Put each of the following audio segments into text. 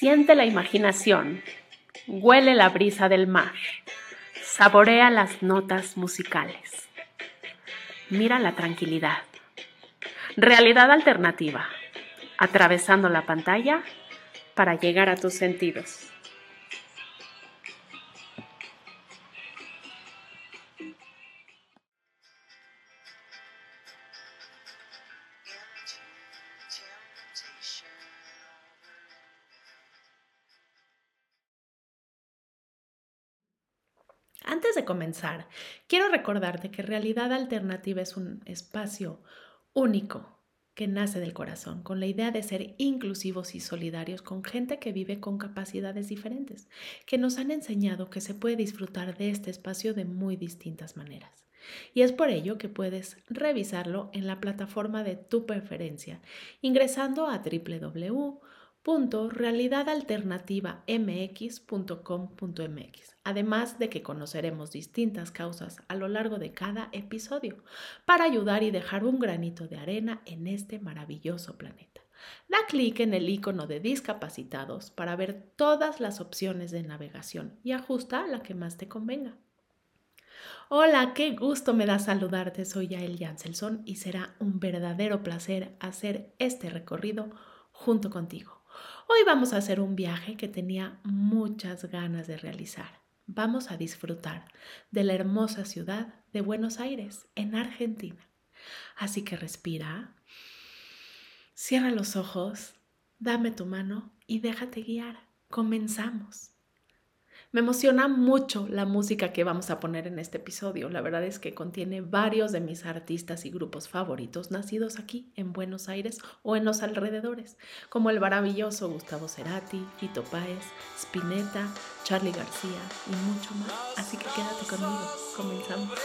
Siente la imaginación, huele la brisa del mar, saborea las notas musicales, mira la tranquilidad. Realidad alternativa, atravesando la pantalla para llegar a tus sentidos. Antes de comenzar, quiero recordarte que Realidad Alternativa es un espacio único que nace del corazón, con la idea de ser inclusivos y solidarios con gente que vive con capacidades diferentes, que nos han enseñado que se puede disfrutar de este espacio de muy distintas maneras. Y es por ello que puedes revisarlo en la plataforma de tu preferencia, ingresando a www www.realidadalternativamx.com.mx, además de que conoceremos distintas causas a lo largo de cada episodio para ayudar y dejar un granito de arena en este maravilloso planeta. Da clic en el icono de discapacitados para ver todas las opciones de navegación y ajusta la que más te convenga. Hola, qué gusto me da saludarte. Soy Yael Janselson y será un verdadero placer hacer este recorrido junto contigo. Hoy vamos a hacer un viaje que tenía muchas ganas de realizar. Vamos a disfrutar de la hermosa ciudad de Buenos Aires, en Argentina. Así que respira, cierra los ojos, dame tu mano y déjate guiar. Comenzamos. Me emociona mucho la música que vamos a poner en este episodio. La verdad es que contiene varios de mis artistas y grupos favoritos nacidos aquí en Buenos Aires o en los alrededores, como el maravilloso Gustavo Cerati, Fito Páez, Spinetta, Charlie García y mucho más. Así que quédate conmigo. Comenzamos.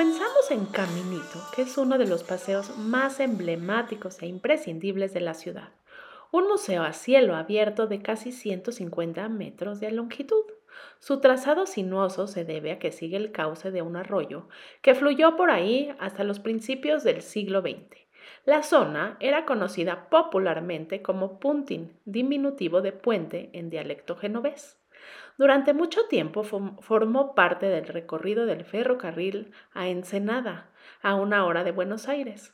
Comenzamos en Caminito, que es uno de los paseos más emblemáticos e imprescindibles de la ciudad. Un museo a cielo abierto de casi 150 metros de longitud. Su trazado sinuoso se debe a que sigue el cauce de un arroyo que fluyó por ahí hasta los principios del siglo XX. La zona era conocida popularmente como Puntin, diminutivo de puente en dialecto genovés. Durante mucho tiempo formó parte del recorrido del ferrocarril a Ensenada, a una hora de Buenos Aires,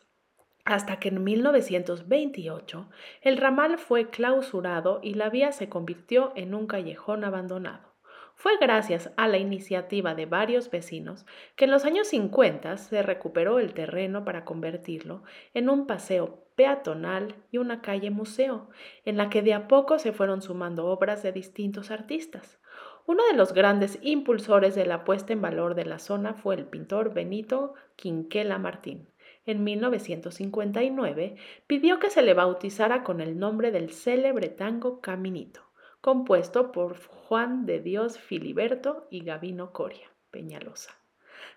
hasta que en 1928 el ramal fue clausurado y la vía se convirtió en un callejón abandonado. Fue gracias a la iniciativa de varios vecinos que en los años 50 se recuperó el terreno para convertirlo en un paseo peatonal y una calle museo, en la que de a poco se fueron sumando obras de distintos artistas. Uno de los grandes impulsores de la puesta en valor de la zona fue el pintor Benito Quinquela Martín. En 1959 pidió que se le bautizara con el nombre del célebre tango Caminito compuesto por Juan de Dios Filiberto y Gavino Coria Peñalosa.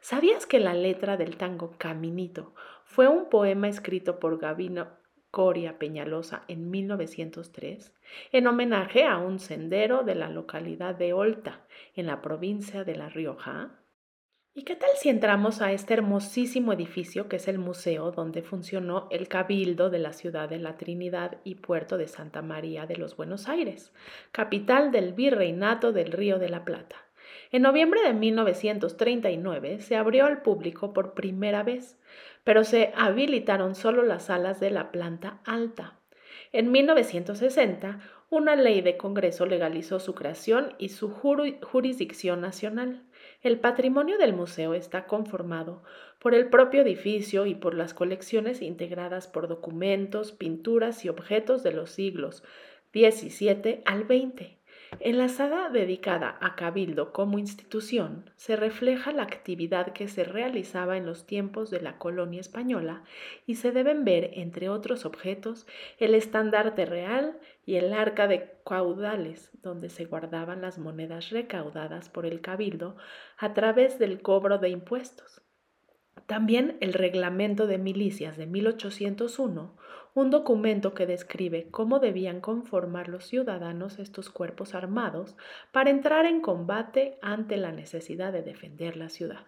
¿Sabías que la letra del tango Caminito fue un poema escrito por Gavino Coria Peñalosa en 1903 en homenaje a un sendero de la localidad de Olta, en la provincia de La Rioja? ¿Y qué tal si entramos a este hermosísimo edificio que es el museo donde funcionó el Cabildo de la ciudad de la Trinidad y puerto de Santa María de los Buenos Aires, capital del virreinato del Río de la Plata? En noviembre de 1939 se abrió al público por primera vez, pero se habilitaron solo las salas de la planta alta. En 1960, una ley de Congreso legalizó su creación y su jurisdicción nacional. El patrimonio del museo está conformado por el propio edificio y por las colecciones integradas por documentos, pinturas y objetos de los siglos XVII al XX. En la sala dedicada a Cabildo como institución se refleja la actividad que se realizaba en los tiempos de la colonia española y se deben ver, entre otros objetos, el estandarte real y el arca de caudales, donde se guardaban las monedas recaudadas por el Cabildo a través del cobro de impuestos. También el reglamento de milicias de 1801 un documento que describe cómo debían conformar los ciudadanos estos cuerpos armados para entrar en combate ante la necesidad de defender la ciudad.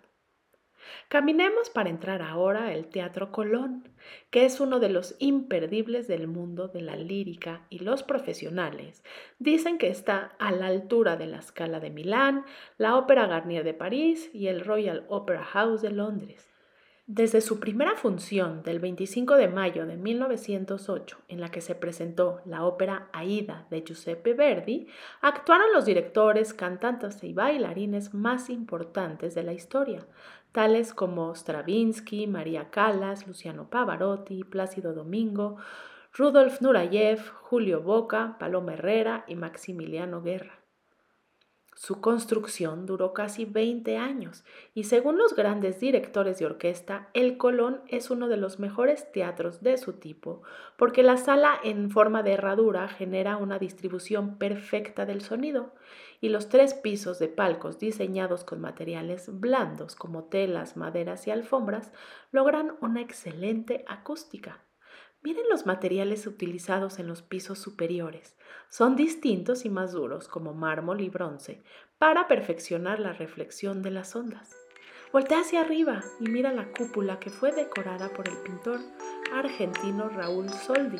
Caminemos para entrar ahora al Teatro Colón, que es uno de los imperdibles del mundo de la lírica y los profesionales dicen que está a la altura de la Scala de Milán, la Ópera Garnier de París y el Royal Opera House de Londres. Desde su primera función del 25 de mayo de 1908, en la que se presentó la ópera Aida de Giuseppe Verdi, actuaron los directores, cantantes y bailarines más importantes de la historia, tales como Stravinsky, María Callas, Luciano Pavarotti, Plácido Domingo, Rudolf Nureyev, Julio Boca, Paloma Herrera y Maximiliano Guerra. Su construcción duró casi 20 años y según los grandes directores de orquesta, el Colón es uno de los mejores teatros de su tipo porque la sala en forma de herradura genera una distribución perfecta del sonido y los tres pisos de palcos diseñados con materiales blandos como telas, maderas y alfombras logran una excelente acústica. Miren los materiales utilizados en los pisos superiores. Son distintos y más duros como mármol y bronce para perfeccionar la reflexión de las ondas. Voltea hacia arriba y mira la cúpula que fue decorada por el pintor argentino Raúl Soldi.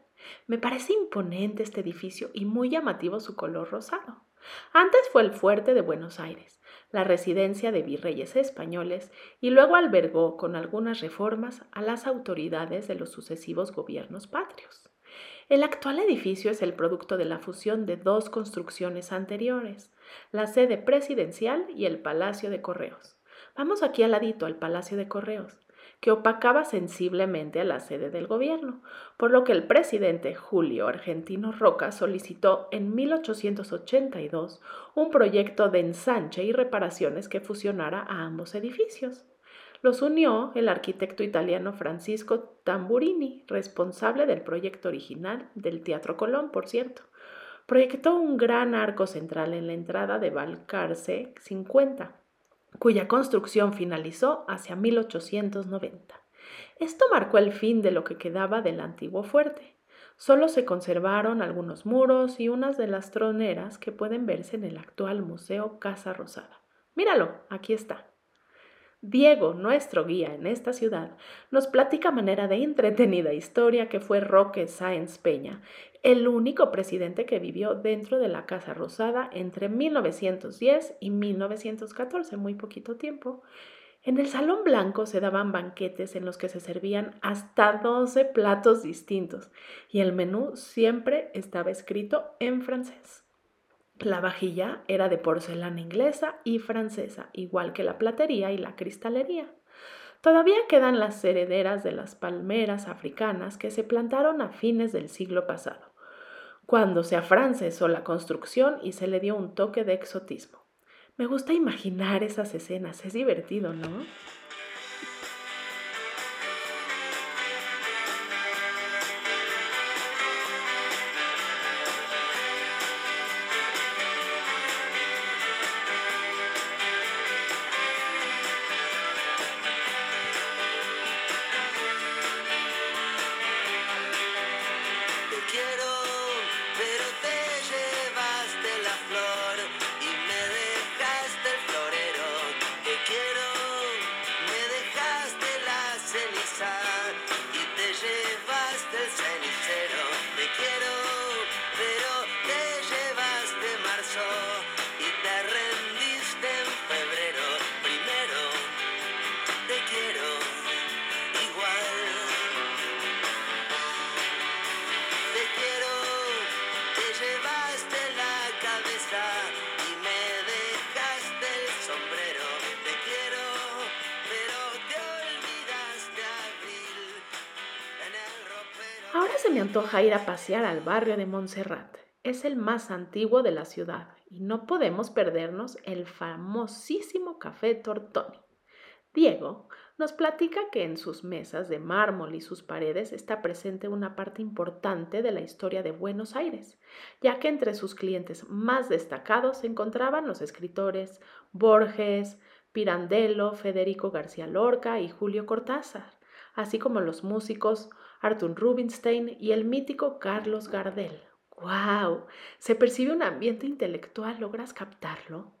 Me parece imponente este edificio y muy llamativo su color rosado. Antes fue el fuerte de Buenos Aires, la residencia de virreyes españoles y luego albergó con algunas reformas a las autoridades de los sucesivos gobiernos patrios. El actual edificio es el producto de la fusión de dos construcciones anteriores, la sede presidencial y el Palacio de Correos. Vamos aquí al ladito al Palacio de Correos, que opacaba sensiblemente a la sede del gobierno, por lo que el presidente Julio Argentino Roca solicitó en 1882 un proyecto de ensanche y reparaciones que fusionara a ambos edificios. Los unió el arquitecto italiano Francisco Tamburini, responsable del proyecto original del Teatro Colón, por cierto. Proyectó un gran arco central en la entrada de Valcarce 50, cuya construcción finalizó hacia 1890. Esto marcó el fin de lo que quedaba del antiguo fuerte. Solo se conservaron algunos muros y unas de las troneras que pueden verse en el actual Museo Casa Rosada. Míralo, aquí está. Diego, nuestro guía en esta ciudad, nos platica manera de entretenida historia que fue Roque Sáenz Peña, el único presidente que vivió dentro de la Casa Rosada entre 1910 y 1914, muy poquito tiempo. En el Salón Blanco se daban banquetes en los que se servían hasta 12 platos distintos y el menú siempre estaba escrito en francés. La vajilla era de porcelana inglesa y francesa, igual que la platería y la cristalería. Todavía quedan las herederas de las palmeras africanas que se plantaron a fines del siglo pasado, cuando se afrancesó la construcción y se le dio un toque de exotismo. Me gusta imaginar esas escenas, es divertido, ¿no? Se me antoja ir a pasear al barrio de Montserrat. Es el más antiguo de la ciudad y no podemos perdernos el famosísimo café Tortoni. Diego nos platica que en sus mesas de mármol y sus paredes está presente una parte importante de la historia de Buenos Aires, ya que entre sus clientes más destacados se encontraban los escritores Borges, Pirandello, Federico García Lorca y Julio Cortázar, así como los músicos Arthur Rubinstein y el mítico Carlos Gardel. ¡Wow! Se percibe un ambiente intelectual, ¿logras captarlo?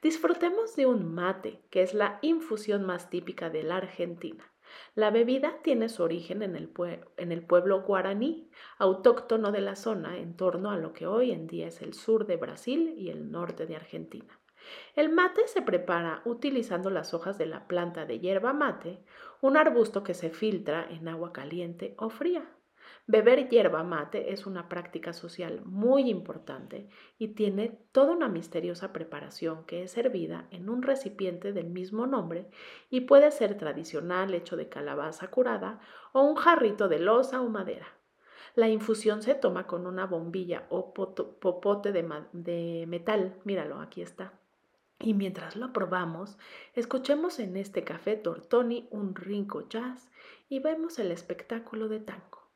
Disfrutemos de un mate, que es la infusión más típica de la Argentina. La bebida tiene su origen en el, en el, pueblo guaraní, autóctono de la zona en torno a lo que hoy en día es el sur de Brasil y el norte de Argentina. El mate se prepara utilizando las hojas de la planta de hierba mate, un arbusto que se filtra en agua caliente o fría. Beber hierba mate es una práctica social muy importante y tiene toda una misteriosa preparación que es servida en un recipiente del mismo nombre y puede ser tradicional hecho de calabaza curada o un jarrito de losa o madera. La infusión se toma con una bombilla o popote de, de metal, míralo, aquí está, y mientras lo probamos, escuchemos en este café Tortoni un rinco jazz y vemos el espectáculo de tango.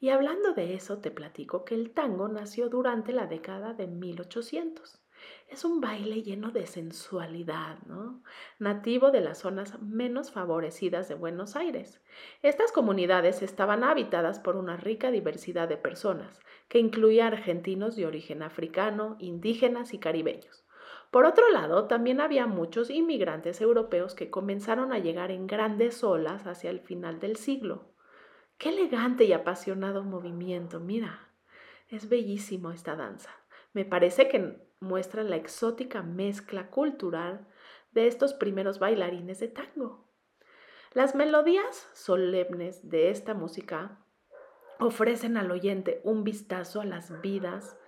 Y hablando de eso, te platico que el tango nació durante la década de 1800. Es un baile lleno de sensualidad, ¿no? Nativo de las zonas menos favorecidas de Buenos Aires. Estas comunidades estaban habitadas por una rica diversidad de personas, que incluía argentinos de origen africano, indígenas y caribeños. Por otro lado, también había muchos inmigrantes europeos que comenzaron a llegar en grandes olas hacia el final del siglo. Qué elegante y apasionado movimiento, mira. Es bellísimo esta danza. Me parece que muestra la exótica mezcla cultural de estos primeros bailarines de tango. Las melodías solemnes de esta música ofrecen al oyente un vistazo a las vidas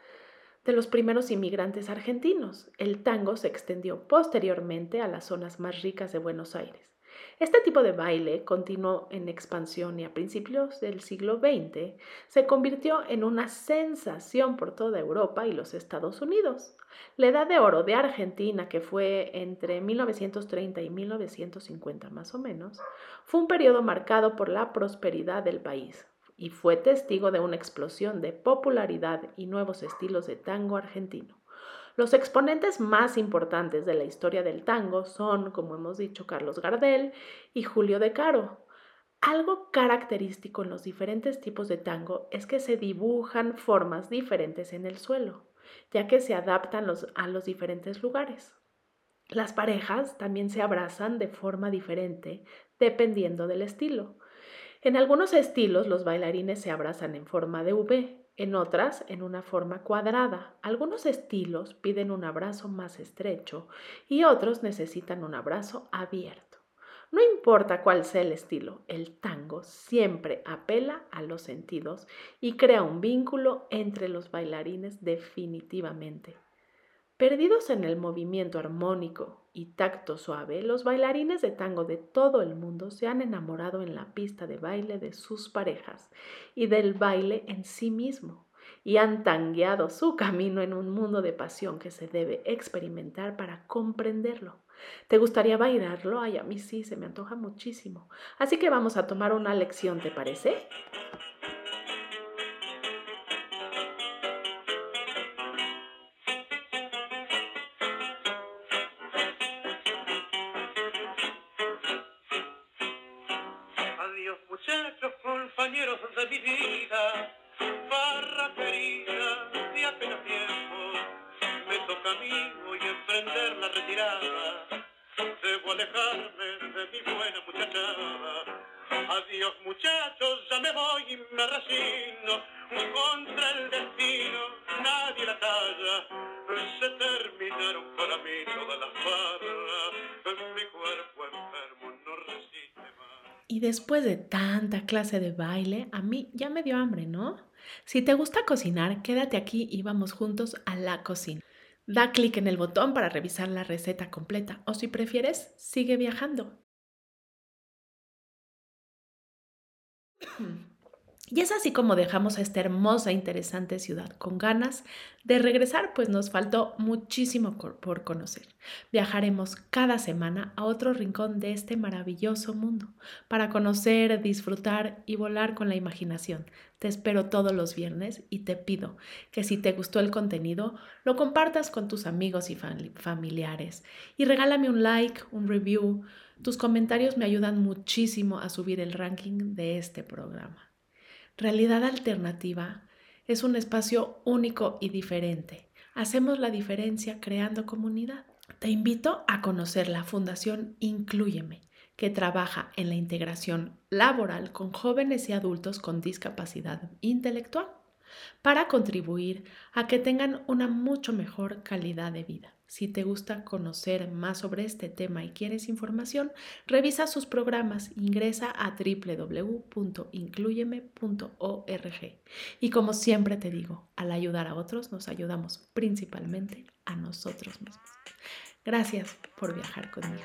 de los primeros inmigrantes argentinos. El tango se extendió posteriormente a las zonas más ricas de Buenos Aires. Este tipo de baile continuó en expansión y a principios del siglo XX se convirtió en una sensación por toda Europa y los Estados Unidos. La edad de oro de Argentina, que fue entre 1930 y 1950 más o menos, fue un periodo marcado por la prosperidad del país, y fue testigo de una explosión de popularidad y nuevos estilos de tango argentino. Los exponentes más importantes de la historia del tango son, como hemos dicho, Carlos Gardel y Julio De Caro. Algo característico en los diferentes tipos de tango es que se dibujan formas diferentes en el suelo, ya que se adaptan a los diferentes lugares. Las parejas también se abrazan de forma diferente dependiendo del estilo. En algunos estilos los bailarines se abrazan en forma de V, en otras en una forma cuadrada. Algunos estilos piden un abrazo más estrecho y otros necesitan un abrazo abierto. No importa cuál sea el estilo, el tango siempre apela a los sentidos y crea un vínculo entre los bailarines definitivamente. Perdidos en el movimiento armónico y tacto suave, los bailarines de tango de todo el mundo se han enamorado en la pista de baile de sus parejas y del baile en sí mismo, y han tangueado su camino en un mundo de pasión que se debe experimentar para comprenderlo. ¿Te gustaría bailarlo? Ay, a mí sí, se me antoja muchísimo. Así que vamos a tomar una lección, ¿te parece? Y después de tanta clase de baile, a mí ya me dio hambre, ¿no? Si te gusta cocinar, quédate aquí y vamos juntos a la cocina. Da clic en el botón para revisar la receta completa o si prefieres, sigue viajando. Y es así como dejamos a esta hermosa interesante ciudad con ganas de regresar, pues nos faltó muchísimo por conocer. Viajaremos cada semana a otro rincón de este maravilloso mundo para conocer, disfrutar y volar con la imaginación. Te espero todos los viernes y te pido que si te gustó el contenido, lo compartas con tus amigos y familiares y regálame un like, un review. Tus comentarios me ayudan muchísimo a subir el ranking de este programa. Realidad Alternativa es un espacio único y diferente. Hacemos la diferencia creando comunidad. Te invito a conocer la Fundación Incluyeme, que trabaja en la integración laboral con jóvenes y adultos con discapacidad intelectual para contribuir a que tengan una mucho mejor calidad de vida. Si te gusta conocer más sobre este tema y quieres información, revisa sus programas, ingresa a www.incluyeme.org. Y como siempre te digo, al ayudar a otros nos ayudamos principalmente a nosotros mismos. Gracias por viajar conmigo.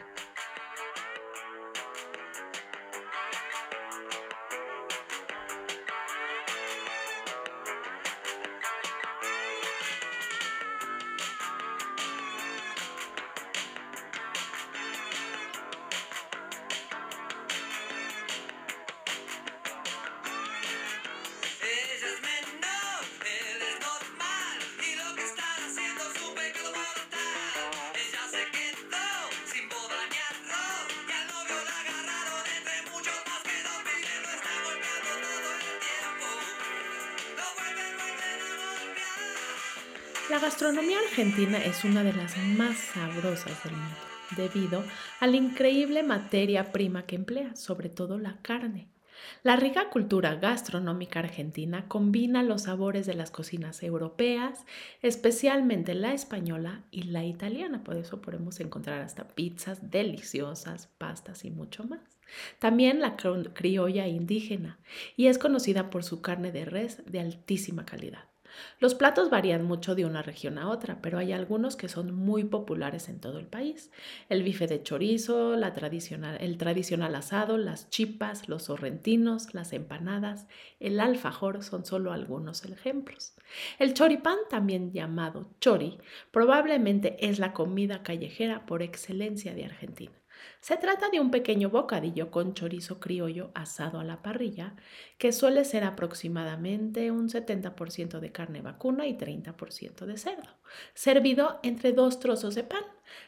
La gastronomía argentina es una de las más sabrosas del mundo, debido a la increíble materia prima que emplea, sobre todo la carne. La rica cultura gastronómica argentina combina los sabores de las cocinas europeas, especialmente la española y la italiana, por eso podemos encontrar hasta pizzas deliciosas, pastas y mucho más. También la criolla indígena, y es conocida por su carne de res de altísima calidad. Los platos varían mucho de una región a otra, pero hay algunos que son muy populares en todo el país. El bife de chorizo, la tradicional, el tradicional asado, las chipas, los sorrentinos, las empanadas, el alfajor son solo algunos ejemplos. El choripán, también llamado chori, probablemente es la comida callejera por excelencia de Argentina. Se trata de un pequeño bocadillo con chorizo criollo asado a la parrilla, que suele ser aproximadamente un 70% de carne vacuna y 30% de cerdo, servido entre dos trozos de pan.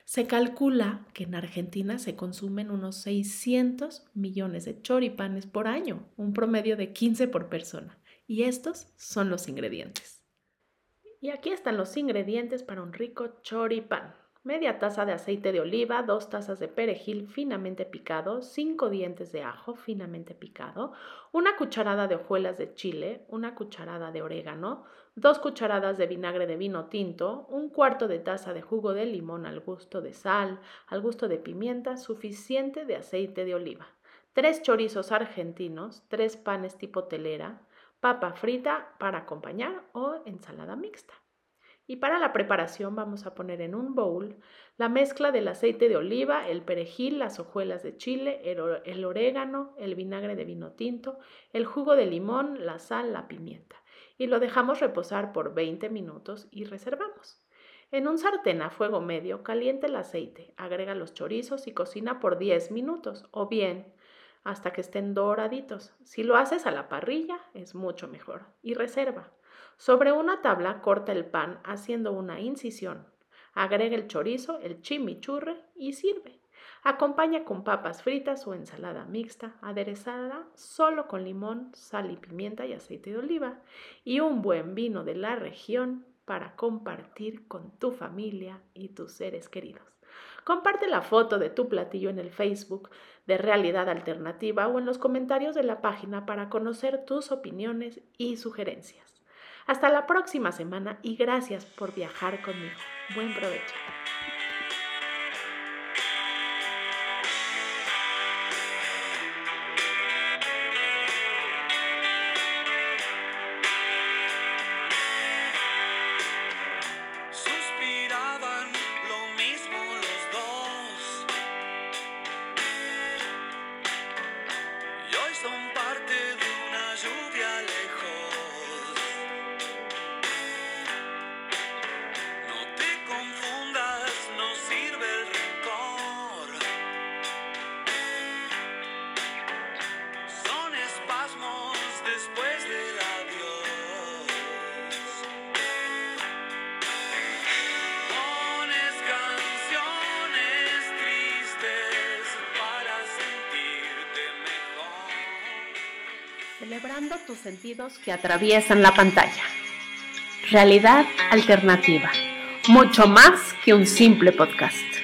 Se calcula que en Argentina se consumen unos 600 millones de choripanes por año, un promedio de 15 por persona. Y estos son los ingredientes. Y aquí están los ingredientes para un rico choripán media taza de aceite de oliva, dos tazas de perejil finamente picado, cinco dientes de ajo finamente picado, una cucharada de hojuelas de chile, una cucharada de orégano, dos cucharadas de vinagre de vino tinto, un cuarto de taza de jugo de limón al gusto de sal, al gusto de pimienta, suficiente de aceite de oliva, tres chorizos argentinos, tres panes tipo telera, papa frita para acompañar o ensalada mixta. Y para la preparación vamos a poner en un bowl la mezcla del aceite de oliva, el perejil, las hojuelas de chile, el, orégano, el vinagre de vino tinto, el jugo de limón, la sal, la pimienta. Y lo dejamos reposar por 20 minutos y reservamos. En un sartén a fuego medio caliente el aceite, agrega los chorizos y cocina por 10 minutos o bien hasta que estén doraditos. Si lo haces a la parrilla es mucho mejor y reserva. Sobre una tabla corta el pan haciendo una incisión. Agrega el chorizo, el chimichurri y sirve. Acompaña con papas fritas o ensalada mixta, aderezada solo con limón, sal y pimienta y aceite de oliva, y un buen vino de la región para compartir con tu familia y tus seres queridos. Comparte la foto de tu platillo en el Facebook de Realidad Alternativa o en los comentarios de la página para conocer tus opiniones y sugerencias. Hasta la próxima semana y gracias por viajar conmigo. Buen provecho. Tus sentidos que atraviesan la pantalla. Realidad alternativa, mucho más que un simple podcast.